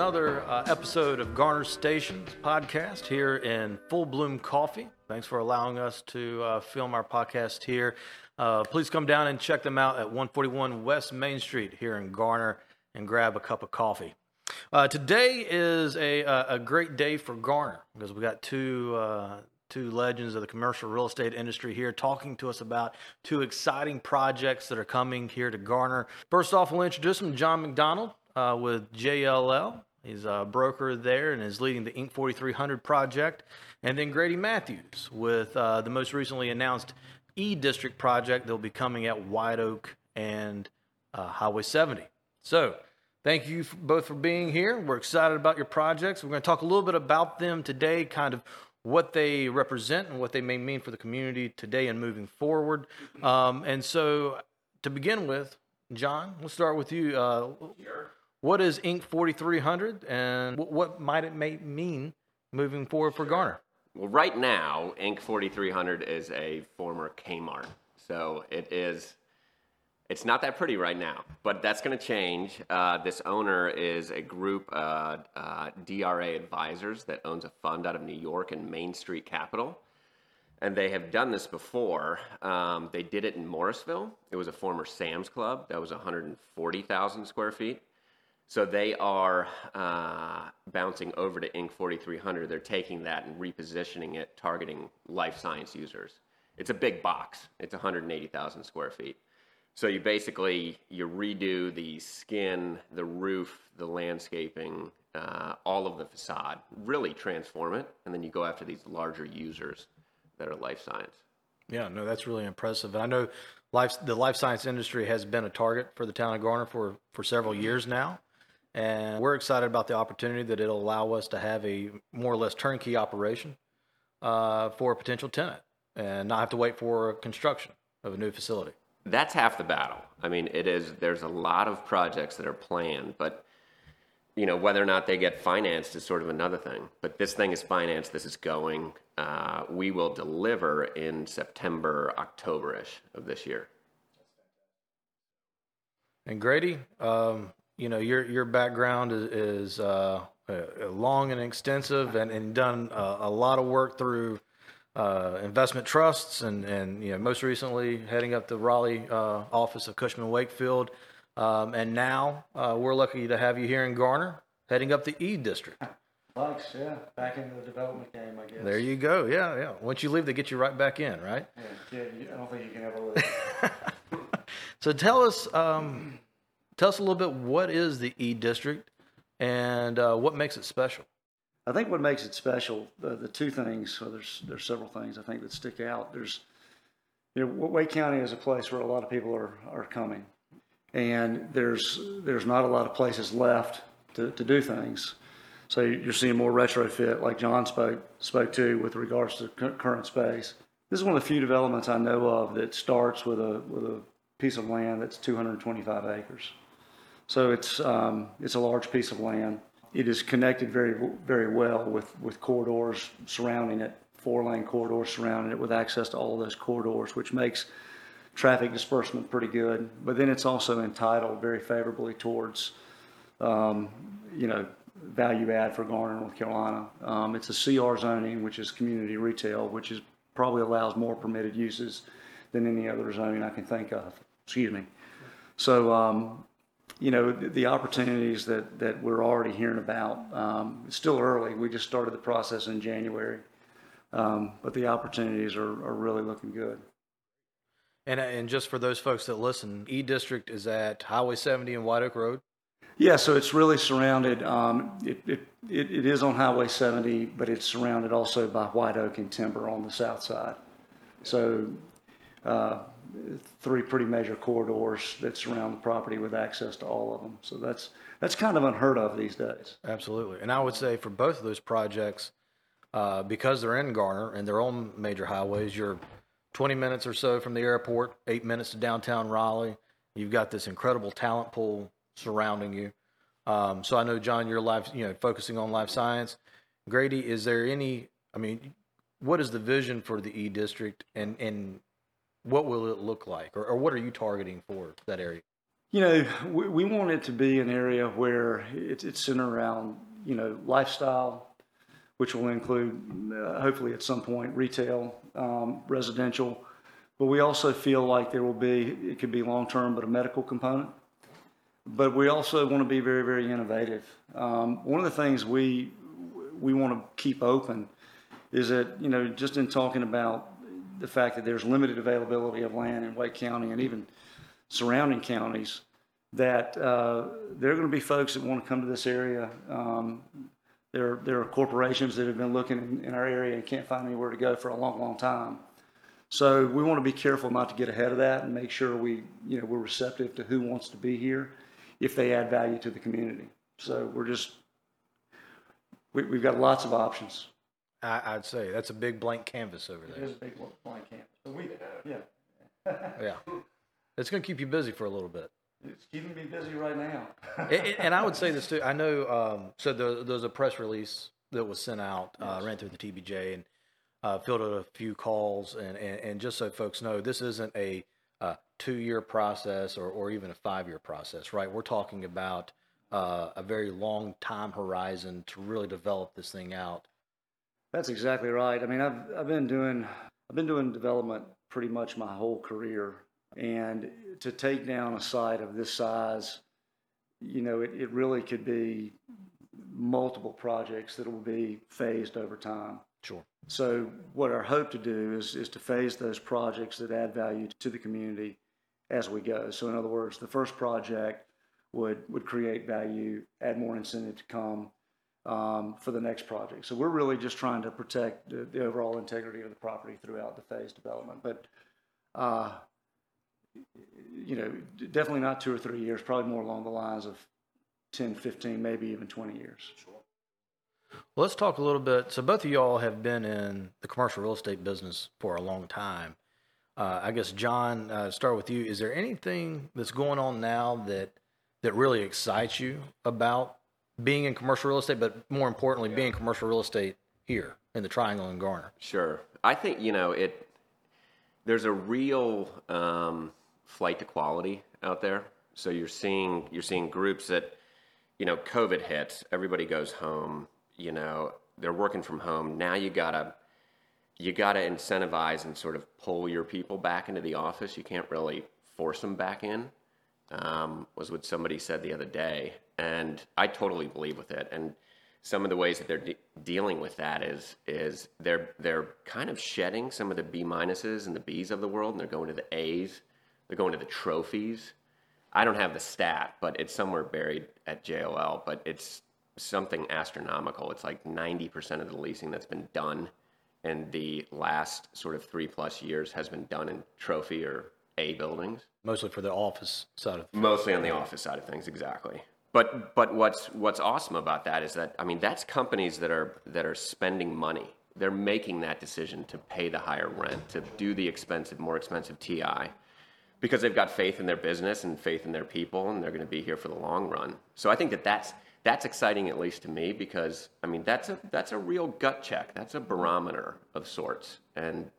Another uh, episode of Garner Stations podcast here in Full Bloom Coffee. Thanks for allowing us to uh, film our podcast here. Uh, please come down and check them out at 141 West Main Street here in Garner and grab a cup of coffee. Uh, today is a, a great day for Garner because we got two uh, two legends of the commercial real estate industry here talking to us about two exciting projects that are coming here to Garner. First off, we'll introduce them John McDonald uh, with JLL. He's a broker there and is leading the Inc. 4300 project. And then Grady Matthews with uh, the most recently announced E District project that will be coming at White Oak and uh, Highway 70. So, thank you both for being here. We're excited about your projects. We're going to talk a little bit about them today, kind of what they represent and what they may mean for the community today and moving forward. Um, and so, to begin with, John, let's start with you. Uh, sure. What is Inc. 4300 and what might it may mean moving forward for Garner? Well, right now, Inc. 4300 is a former Kmart. So it is, it's not that pretty right now, but that's going to change. Uh, this owner is a group, uh, uh, DRA Advisors, that owns a fund out of New York and Main Street Capital. And they have done this before. Um, they did it in Morrisville. It was a former Sam's Club that was 140,000 square feet. So they are uh, bouncing over to Inc. 4300. They're taking that and repositioning it, targeting life science users. It's a big box. It's 180,000 square feet. So you basically you redo the skin, the roof, the landscaping, uh, all of the facade, really transform it, and then you go after these larger users that are life science. Yeah, no, that's really impressive. And I know life, the life science industry has been a target for the town of Garner for, for several years now. And we're excited about the opportunity that it'll allow us to have a more or less turnkey operation uh, for a potential tenant and not have to wait for construction of a new facility. That's half the battle. I mean, it is. There's a lot of projects that are planned, but you know whether or not they get financed is sort of another thing. But this thing is financed. This is going. Uh, we will deliver in September, Octoberish of this year. And Grady, um, you know your your background is, is uh, long and extensive, and, and done a, a lot of work through uh, investment trusts, and and you know most recently heading up the Raleigh uh, office of Cushman Wakefield, um, and now uh, we're lucky to have you here in Garner, heading up the E district. Thanks. Yeah, back in the development game, I guess. There you go. Yeah, yeah. Once you leave, they get you right back in, right? Yeah, yeah. I don't think you can ever leave. so tell us. Um, Tell us a little bit what is the E District and uh, what makes it special? I think what makes it special, the, the two things, there's, there's several things I think that stick out. There's, you know, Wake County is a place where a lot of people are, are coming. And there's, there's not a lot of places left to, to do things. So you're seeing more retrofit, like John spoke, spoke to with regards to current space. This is one of the few developments I know of that starts with a, with a piece of land that's 225 acres. So it's, um, it's a large piece of land. It is connected very, very well with, with corridors surrounding it, four lane corridors surrounding it with access to all those corridors, which makes traffic disbursement pretty good. But then it's also entitled very favorably towards, um, you know, value add for Garner, North Carolina. Um, it's a CR zoning, which is community retail, which is probably allows more permitted uses than any other zoning I can think of. Excuse me. So um, you know, the, the opportunities that, that we're already hearing about. Um, it's still early. We just started the process in January. Um, but the opportunities are, are really looking good. And, and just for those folks that listen, E District is at Highway 70 and White Oak Road? Yeah, so it's really surrounded. Um, it, it, it, it is on Highway 70, but it's surrounded also by White Oak and Timber on the south side. So uh, three pretty major corridors that surround the property with access to all of them. So that's that's kind of unheard of these days. Absolutely, and I would say for both of those projects, uh, because they're in Garner and they're on major highways, you're 20 minutes or so from the airport, eight minutes to downtown Raleigh. You've got this incredible talent pool surrounding you. Um, so I know, John, you're life, you know, focusing on life science. Grady, is there any? I mean, what is the vision for the E district, and and what will it look like, or, or what are you targeting for that area? You know, we, we want it to be an area where it's, it's centered around, you know, lifestyle, which will include, uh, hopefully at some point, retail, um, residential. But we also feel like there will be, it could be long-term, but a medical component. But we also want to be very, very innovative. Um, one of the things we, we want to keep open is that, you know, just in talking about the fact that there's limited availability of land in Wake County and even surrounding counties, that uh, there are going to be folks that want to come to this area. Um, there, there are corporations that have been looking in, in our area and can't find anywhere to go for a long, long time. So we want to be careful not to get ahead of that and make sure we, you know, we're receptive to who wants to be here if they add value to the community. So we're just, we, we've got lots of options. I, I'd say that's a big blank canvas over It there. is a big blank canvas. So we, yeah, Yeah, it's going to keep you busy for a little bit. it's keeping me busy right now. and, and- and I would say this too. I know. Um, so there, there was a press release that was sent out, uh, ran through the TBJ, and uh, fielded a few calls. And, and, and just so folks know, this isn't a uh, two-year process or, or even a five-year process, right? We're talking about uh, a very long time horizon to really develop this thing out. That's exactly right. I mean, I've I've been doing I've been doing development pretty much my whole career, and to take down a site of this size, you know, it, it really could be multiple projects that will be phased over time. Sure. So what our hope to do is is to phase those projects that add value to the community as we go. So in other words, the first project would would create value, add more incentive to come um, for the next project. So we're really just trying to protect the, the overall integrity of the property throughout the phase development. But uh, you know, definitely not two or three years. Probably more along the lines of 10, 15, maybe even 20 years. Well, let's talk a little bit. So, both of y'all have been in the commercial real estate business for a long time. Uh, I guess, John, uh, start with you. Is there anything that's going on now that that really excites you about being in commercial real estate, but more importantly, being commercial real estate here in the Triangle and Garner? Sure. I think you know it. There's a real um, flight to quality out there. So you're seeing you're seeing groups that, you know, COVID hits, everybody goes home. You know, they're working from home. Now you gotta you gotta incentivize and sort of pull your people back into the office. You can't really force them back in. Um, was what somebody said the other day, and I totally believe with it. And some of the ways that they're de- dealing with that is is they're they're kind of shedding some of the B minuses and the Bs of the world, and they're going to the A's. They're going to the trophies. I don't have the stat, but it's somewhere buried at JLL. But it's something astronomical. It's like ninety percent of the leasing that's been done in the last sort of three plus years has been done in trophy or A buildings. Mostly for the office side of things. Mostly on the office side of things, exactly. But but what's what's awesome about that is that I mean that's companies that are that are spending money. They're making that decision to pay the higher rent, to do the expensive, more expensive TI, because they've got faith in their business and faith in their people, and they're going to be here for the long run. So I think that that's that's exciting at least to me because I mean that's a that's a real gut check. That's a barometer of sorts, and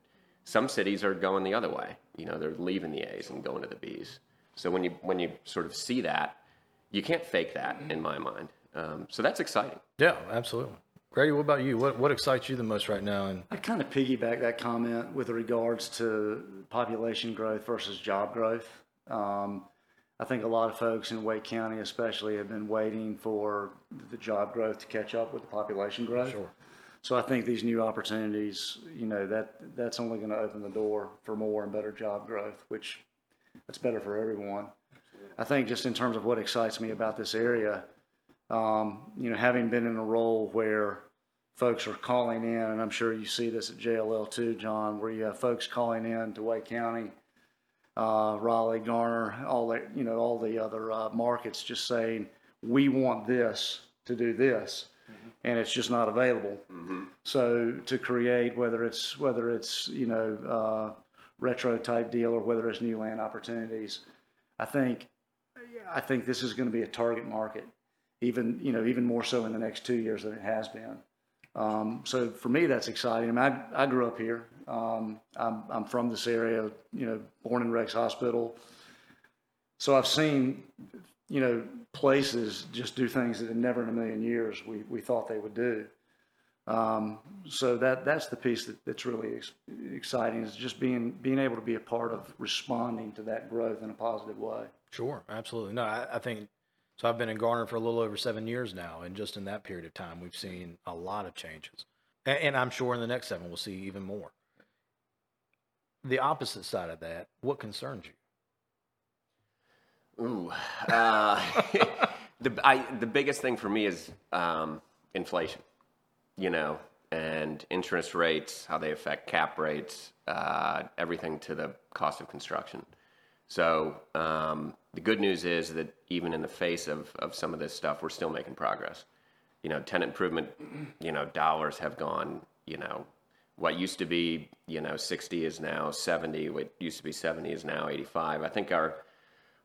some cities are going the other way. You know, they're leaving the A's and going to the B's. So when you when you sort of see that, you can't fake that in my mind. Um, so that's exciting. Yeah, absolutely. Grady, what about you? What what excites you the most right now? And I kind of piggyback that comment with regards to population growth versus job growth. Um, I think a lot of folks in Wake County, especially, have been waiting for the job growth to catch up with the population growth. Sure. So I think these new opportunities, you know, that that's only going to open the door for more and better job growth, which that's better for everyone. I think just in terms of what excites me about this area, um, you know, having been in a role where folks are calling in, and I'm sure you see this at JLL too, John, where you have folks calling in to Wake County, uh, Raleigh, Garner, all the, you know, all the other uh, markets just saying, we want this to do this, and it's just not available. So to create, whether it's, whether it's, you know, uh, retro type deal or whether it's new land opportunities, I think, I think this is going to be a target market, even, you know, even more so in the next two years than it has been. Um, so for me, that's exciting. I, mean, I, I grew up here. Um, I'm, I'm from this area, you know, born in Rex Hospital. So I've seen, you know, places just do things that never in a million years we, we thought they would do. Um, so that that's the piece that, that's really ex- exciting is just being being able to be a part of responding to that growth in a positive way. Sure, absolutely. No, I, I think so. I've been in Garner for a little over seven years now, and just in that period of time, we've seen a lot of changes, and, and I'm sure in the next seven we'll see even more. The opposite side of that, what concerns you? Ooh, uh, the I, the biggest thing for me is um, inflation. You know, and interest rates, how they affect cap rates, uh, everything to the cost of construction. So um, the good news is that even in the face of, of some of this stuff, we're still making progress. You know, tenant improvement, you know, dollars have gone, you know, what used to be, you know, 60 is now 70. What used to be 70 is now 85. I think our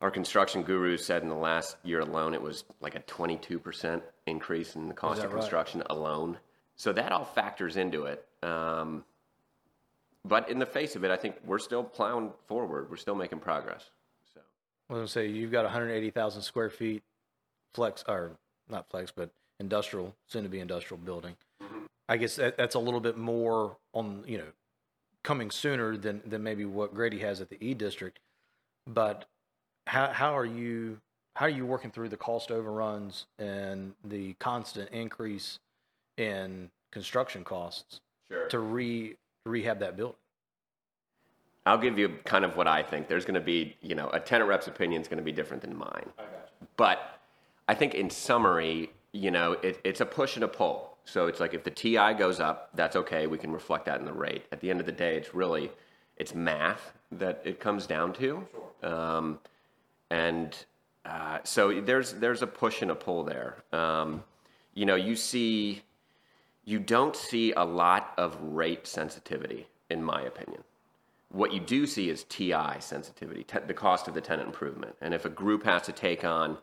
our construction guru said in the last year alone it was like a 22% increase in the cost of right? construction alone. So that all factors into it. Um, but in the face of it, I think we're still plowing forward. We're still making progress. So I was to say you've got 180,000 square feet flex, or not flex, but industrial, soon to be industrial building. I guess that, that's a little bit more on, you know, coming sooner than, than maybe what Grady has at the E district. But how, how are you, how are you working through the cost overruns and the constant increase in construction costs sure. to re, rehab that building? I'll give you kind of what I think. There's going to be, you know, a tenant rep's opinion is going to be different than mine. I But I think in summary, you know, it, it's a push and a pull. So it's like if the TI goes up, that's okay. We can reflect that in the rate. At the end of the day, it's really it's math that it comes down to. Um, and uh, so there's there's a push and a pull there. Um, you know, you see, you don't see a lot of rate sensitivity, in my opinion. What you do see is TI sensitivity, the cost of the tenant improvement. And if a group has to take on,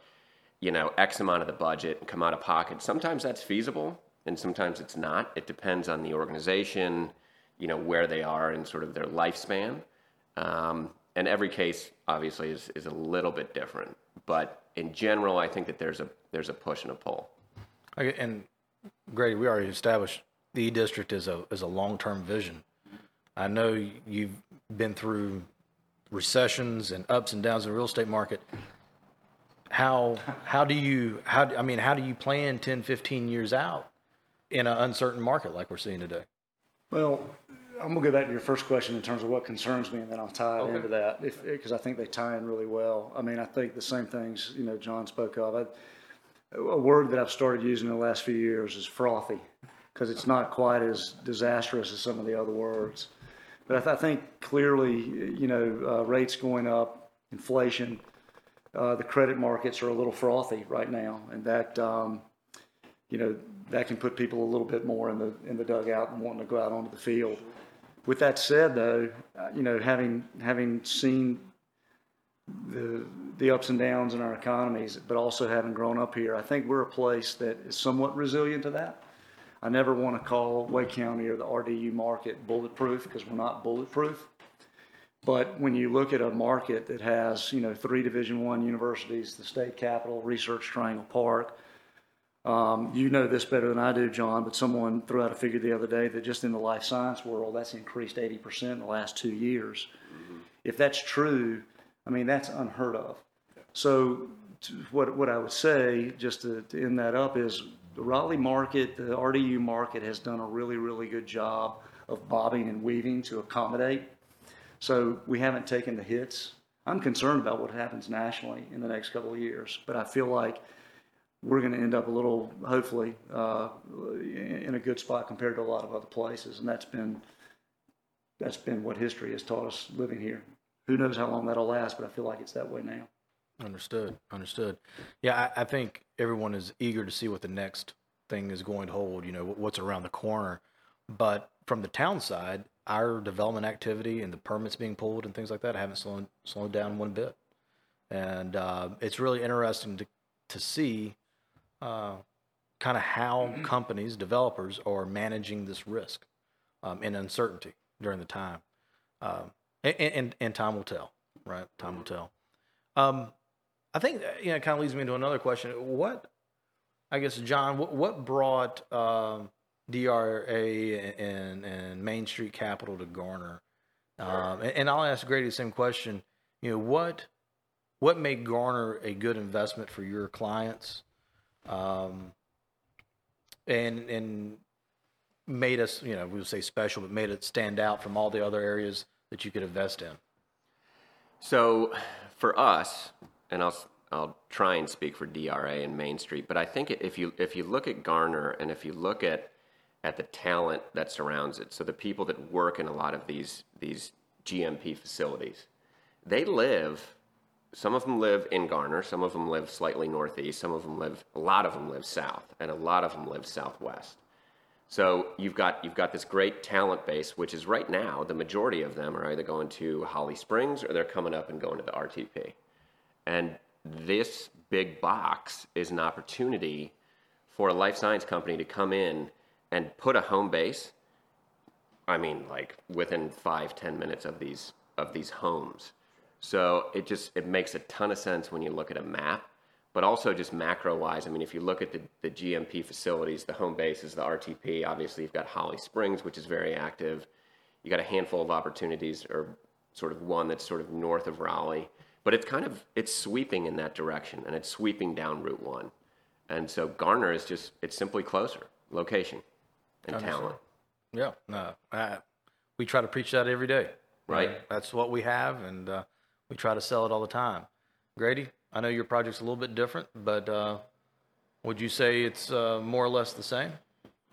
you know, X amount of the budget and come out of pocket, sometimes that's feasible and sometimes it's not. It depends on the organization, you know, where they are in sort of their lifespan. Um, and every case obviously is, is a little bit different. But in general, I think that there's a there's a push and a pull. Okay, and Grady, we already established the district is a is a long term vision. I know you've been through recessions and ups and downs in the real estate market. How how do you how I mean how do you plan 10, 15 years out in an uncertain market like we're seeing today? Well, I'm gonna go back to your first question in terms of what concerns me, and then I'll tie it into that, because I think they tie in really well. I mean, I think the same things, you know, John spoke of. I, a word that I've started using in the last few years is frothy, because it's not quite as disastrous as some of the other words. But I, th- I think clearly, you know, uh, rates going up, inflation, uh, the credit markets are a little frothy right now, and that, um, you know, that can put people a little bit more in the in the dugout and wanting to go out onto the field. With that said, though, uh, you know, having having seen the the ups and downs in our economies, but also having grown up here, I think we're a place that is somewhat resilient to that. I never want to call Wake County or the RDU market bulletproof because we're not bulletproof. But when you look at a market that has, you know, three Division One universities, the state capital, Research Triangle Park, um, you know this better than I do, John, but someone threw out a figure the other day that just in the life science world, that's increased 80% in the last two years. If that's true, I mean, that's unheard of. So, what, what I would say, just to, to end that up, is the Raleigh market, the RDU market has done a really, really good job of bobbing and weaving to accommodate. So, we haven't taken the hits. I'm concerned about what happens nationally in the next couple of years, but I feel like we're going to end up a little, hopefully, uh, in a good spot compared to a lot of other places, and that's been that's been what history has taught us living here. Who knows how long that'll last, but I feel like it's that way now. Understood. Understood. Yeah, I, I think everyone is eager to see what the next thing is going to hold. You know, what's around the corner. But from the town side, our development activity and the permits being pulled and things like that haven't slowed slowed down one bit. And uh, it's really interesting to to see uh, kind of how companies, developers, are managing this risk um, and uncertainty during the time. Um, and, and, and time will tell, right? Time will tell. Um, I think uh, you know, it kind of leads me into another question. What, I guess, John, what, what brought um, DRA and, and Main Street Capital to Garner? Um, and, and I'll ask Grady the same question. You know, what what made Garner a good investment for your clients, um, and and made us, you know, we would say special, but made it stand out from all the other areas that you could invest in. So for us, and I'll I'll try and speak for DRA and Main Street, but I think if you if you look at Garner and if you look at at the talent that surrounds it, so the people that work in a lot of these these GMP facilities, they live. Some of them live in Garner, some of them live slightly northeast, some of them live, a lot of them live south, and a lot of them live southwest. So you've got you've got this great talent base, which is right now the majority of them are either going to Holly Springs or they're coming up and going to the RTP. And this big box is an opportunity for a life science company to come in and put a home base. I mean, like within five ten minutes of these of these homes. So it just it makes a ton of sense when you look at a map but also just macro wise. I mean, if you look at the, the GMP facilities, the home base is the RTP. Obviously, you've got Holly Springs, which is very active. You got a handful of opportunities, or sort of one that's sort of north of Raleigh, but it's kind of it's sweeping in that direction, and it's sweeping down Route One, and so Garner is just it's simply closer location and talent. Yeah, no, I, we try to preach that every day. Right. That's what we have, and uh, we try to sell it all the time. Grady, I know your project's a little bit different, but uh, would you say it's uh, more or less the same?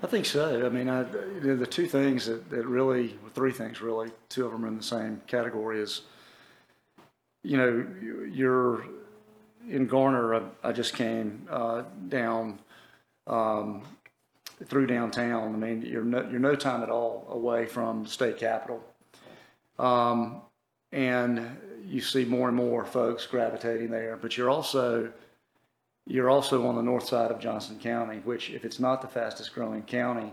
I think so. I mean, I, the two things that, that really, three things really, two of them are in the same category is, you know, you're in Garner. I, I just came uh, down um, through downtown. I mean, you're no, you're no time at all away from the state capitol, um, and you see more and more folks gravitating there. But you're also you're also on the north side of Johnston County, which if it's not the fastest growing county,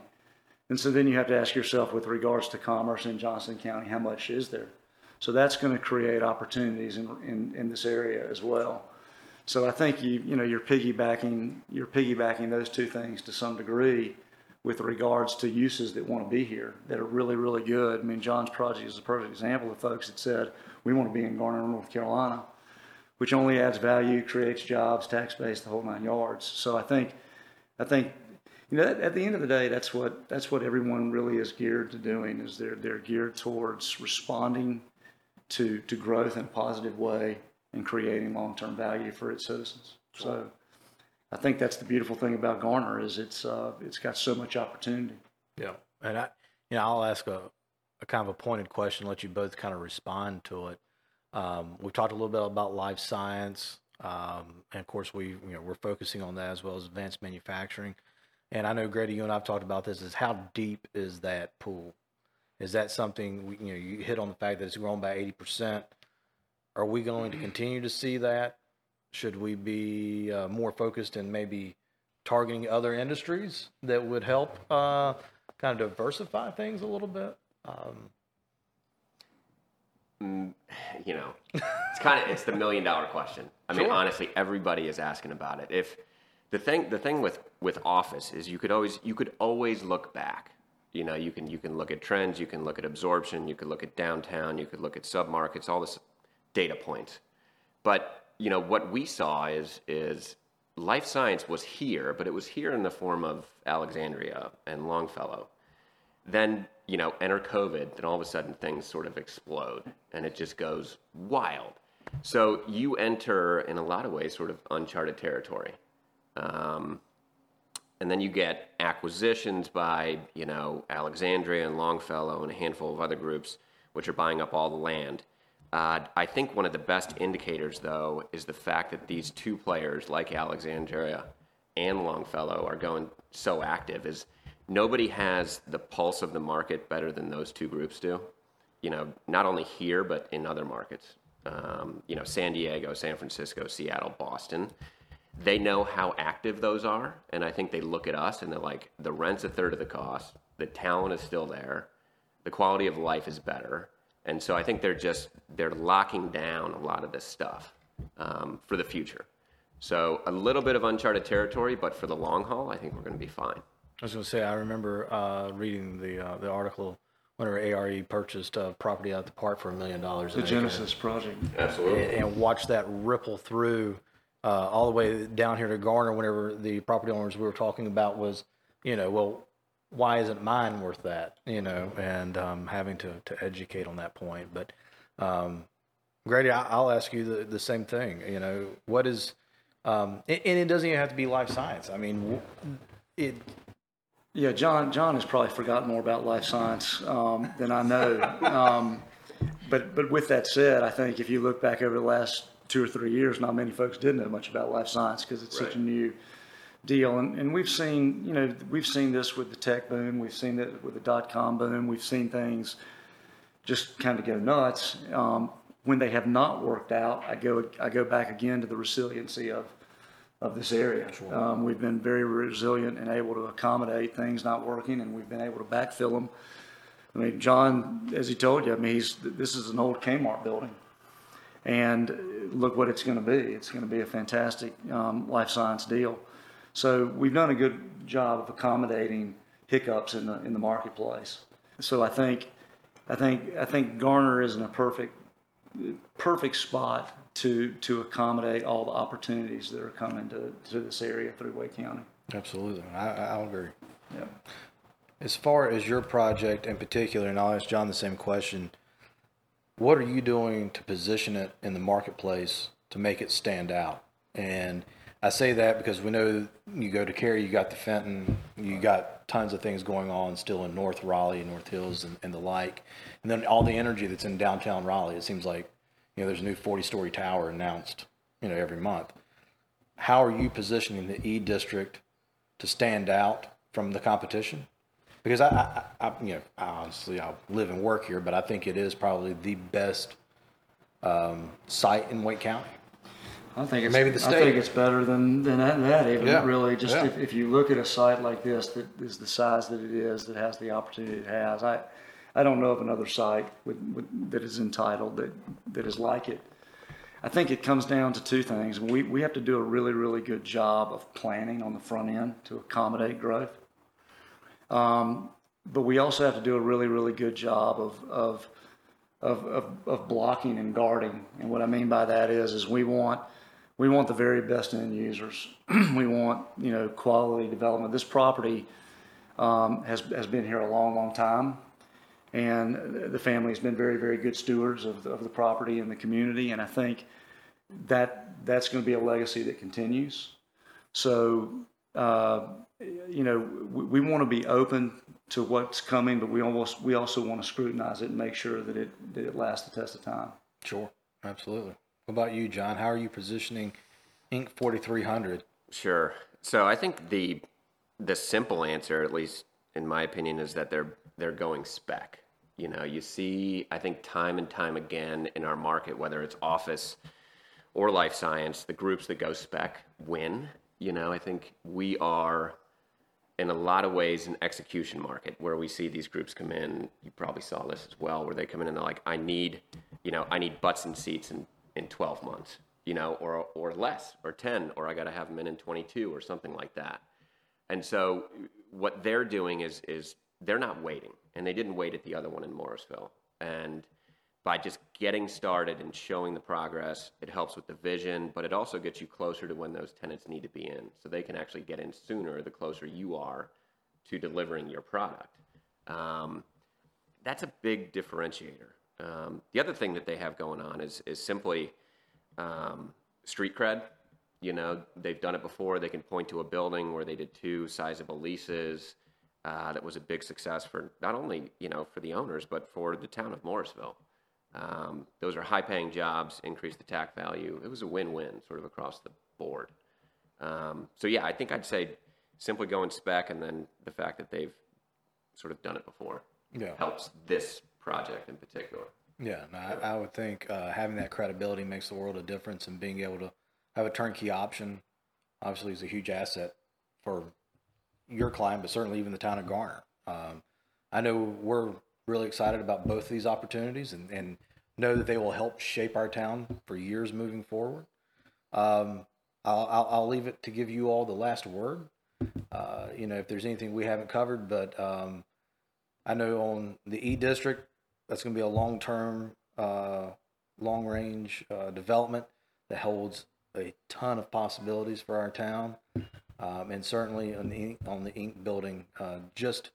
and so then you have to ask yourself with regards to commerce in Johnston County, how much is there? So that's going to create opportunities in, in, in this area as well. So I think you you know you're piggybacking you're piggybacking those two things to some degree with regards to uses that want to be here that are really really good. I mean John's project is a perfect example of folks that said we want to be in Garner, North Carolina, which only adds value, creates jobs, tax base, the whole nine yards. So I think, I think, you know, at, the end of the day, that's what that's what everyone really is geared to doing. Is they're they're geared towards responding to to growth in a positive way and creating long term value for its citizens. So. I think that's the beautiful thing about Garner is it's uh, it's got so much opportunity. Yeah, and I, you know, I'll ask a a kind of a pointed question, let you both kind of respond to it. Um, we talked a little bit about life science, um, and of course, we you know we're focusing on that as well as advanced manufacturing. And I know Grady, you and I've talked about this. Is how deep is that pool? Is that something we, you know you hit on the fact that it's grown by eighty percent? Are we going to continue to see that? Should we be uh, more focused in maybe targeting other industries that would help uh, kind of diversify things a little bit? Um, mm, you know, it's kind of it's the million dollar question. I mean, Sure. honestly, everybody is asking about it. If the thing the thing with with office is you could always you could always look back. You know, you can you can look at trends, you can look at absorption, you could look at downtown, you could look at submarkets, all this data points. But you know what we saw is is life science was here, but it was here in the form of Alexandria and Longfellow. Then you know enter COVID, then all of a sudden things sort of explode, and it just goes wild. So you enter in a lot of ways sort of uncharted territory. Um, and then you get acquisitions by you know Alexandria and Longfellow and a handful of other groups which are buying up all the land. Uh, I think one of the best indicators, though, is the fact that these two players, like Alexandria and Longfellow, are going so active. Is nobody has the pulse of the market better than those two groups do. You know, not only here but in other markets. Um, you know, San Diego, San Francisco, Seattle, Boston they know how active those are and i think they look at us and they're like the rent's a third of the cost the talent is still there the quality of life is better and so i think they're just they're locking down a lot of this stuff um, for the future. So a little bit of uncharted territory, but for the long haul, I think we're going to be fine. I was going to say, I remember uh, reading the uh, the article whenever ARE purchased uh, property out at the park for a million dollars. The Genesis project. Absolutely. and, and watch that ripple through uh, all the way down here to Garner. Whenever the property owners we were talking about was, you know, well, why isn't mine worth that? You know, and um, having to to educate on that point. But um, Grady, I, I'll ask you the, the same thing. You know, what is, um, and, and it doesn't even have to be life science. I mean, it Yeah, John. John has probably forgotten more about life science um, than I know. Um, but but with that said, I think if you look back over the last two or three years, not many folks did know much about life science because it's such a new deal. And, and we've seen, you know, we've seen this with the tech boom. We've seen it with the dot com boom. We've seen things just kind of go nuts. Um, when they have not worked out, I go I go back again to the resiliency of of this area. Um, we've been very resilient and able to accommodate things not working, and we've been able to backfill them. I mean, John, as he told you, I mean, he's, this is an old Kmart building. And look what it's going to be. It's going to be a fantastic um, life science deal. So we've done a good job of accommodating hiccups in the in the marketplace. So I think I think I think Garner is in a perfect perfect spot to to accommodate all the opportunities that are coming to, to this area through Wake County. absolutely, I, I'll agree. Yeah. As far as your project in particular, and I'll ask John the same question, what are you doing to position it in the marketplace to make it stand out? And I say that because we know you go to Cary, you got the Fenton, you got tons of things going on still in North Raleigh, North Hills, and, and the like. And then all the energy that's in downtown Raleigh. It seems like, you know, there's a new 40 story tower announced, you know, every month. How are you positioning the E district to stand out from the competition? Because I, I, I you know, I honestly, I live and work here, but I think it is probably the best um, site in Wake County. I think it's, Maybe the state. I think it's better than, than that, that even Yeah, really. Just yeah. if, if you look at a site like this that is the size that it is, that has the opportunity it has, I, I don't know of another site with, with, that is entitled that, that is like it. I think it comes down to two things. We, we have to do a really, really good job of planning on the front end to accommodate growth. Um, but we also have to do a really, really good job of, of, of, of, of blocking and guarding. And what I mean by that is, is we want, we want the very best end users. we want, you know, quality development. This property um, has, has been here a long, long time. And the family's been very, very good stewards of, the- of the property and the community. And I think that, that's going to be a legacy that continues. So, uh, you know, we, we want to be open to what's coming, but we almost, we also want to scrutinize it and make sure that it, that it lasts the test of time. Sure, absolutely. What about you, John? How are you positioning Inc. 4300? Sure. So I think the the simple answer, at least in my opinion, is that they're they're going spec. You know, you see, I think time and time again in our market, whether it's office or life science, the groups that go spec win. You know, I think we are in a lot of ways an execution market where we see these groups come in. You probably saw this as well, where they come in and they're like, I need, you know, I need butts and seats in, in 12 months, you know, or, or less, or 10, or I got to have them in in 22 or something like that. And so what they're doing is, is they're not waiting, and they didn't wait at the other one in Morrisville. And by just getting started and showing the progress, it helps with the vision, but it also gets you closer to when those tenants need to be in, so they can actually get in sooner the closer you are to delivering your product. Um, that's a big differentiator. Um, the other thing that they have going on is is simply um, street cred. You know, they've done it before. They can point to a building where they did two sizable leases. Uh, that was a big success for not only you know for the owners but for the town of Morrisville. Um, those are high-paying jobs, increase the tax value. It was a win-win sort of across the board. Um, so yeah, I think I'd say simply going spec, and then the fact that they've sort of done it before Yeah. helps this project in particular. Yeah, no, I, I would think uh, having that credibility makes the world a difference, and being able to have a turnkey option obviously is a huge asset for your client, but certainly even the town of Garner. Um, I know we're really excited about both of these opportunities, and, and know that they will help shape our town for years moving forward. Um, I'll, I'll, I'll leave it to give you all the last word. Uh, you know, if there's anything we haven't covered, but um, I know on the E district, that's going to be a long term, uh, long range uh, development that holds a ton of possibilities for our town. Um, and certainly on the, Ink- on the Ink building, uh, just,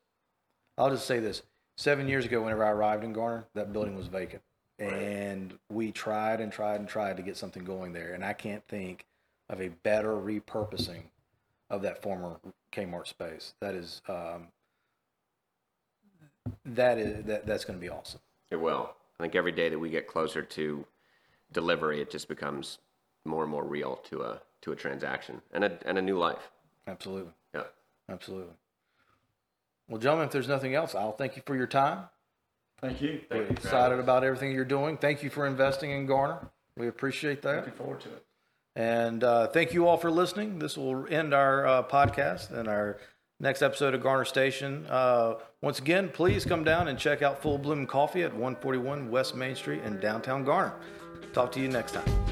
I'll just say this seven years ago, whenever I arrived in Garner, that building was vacant. And we tried and tried and tried to get something going there. And I can't think of a better repurposing of that former Kmart space. That is, um, that is, that, that's going to be awesome. It will. I think every day that we get closer to delivery, it just becomes more and more real to a to a transaction and a and a new life. Absolutely. Yeah. Absolutely. Well, gentlemen, if there's nothing else, I'll thank you for your time. Thank you. We're excited about everything you're doing. Thank you for investing in Garner. We appreciate that. Looking forward to it. And uh, thank you all for listening. This will end our uh, podcast and our next episode of Garner Station. Uh, once again, please come down and check out Full Bloom Coffee at 141 West Main Street in downtown Garner. Talk to you next time.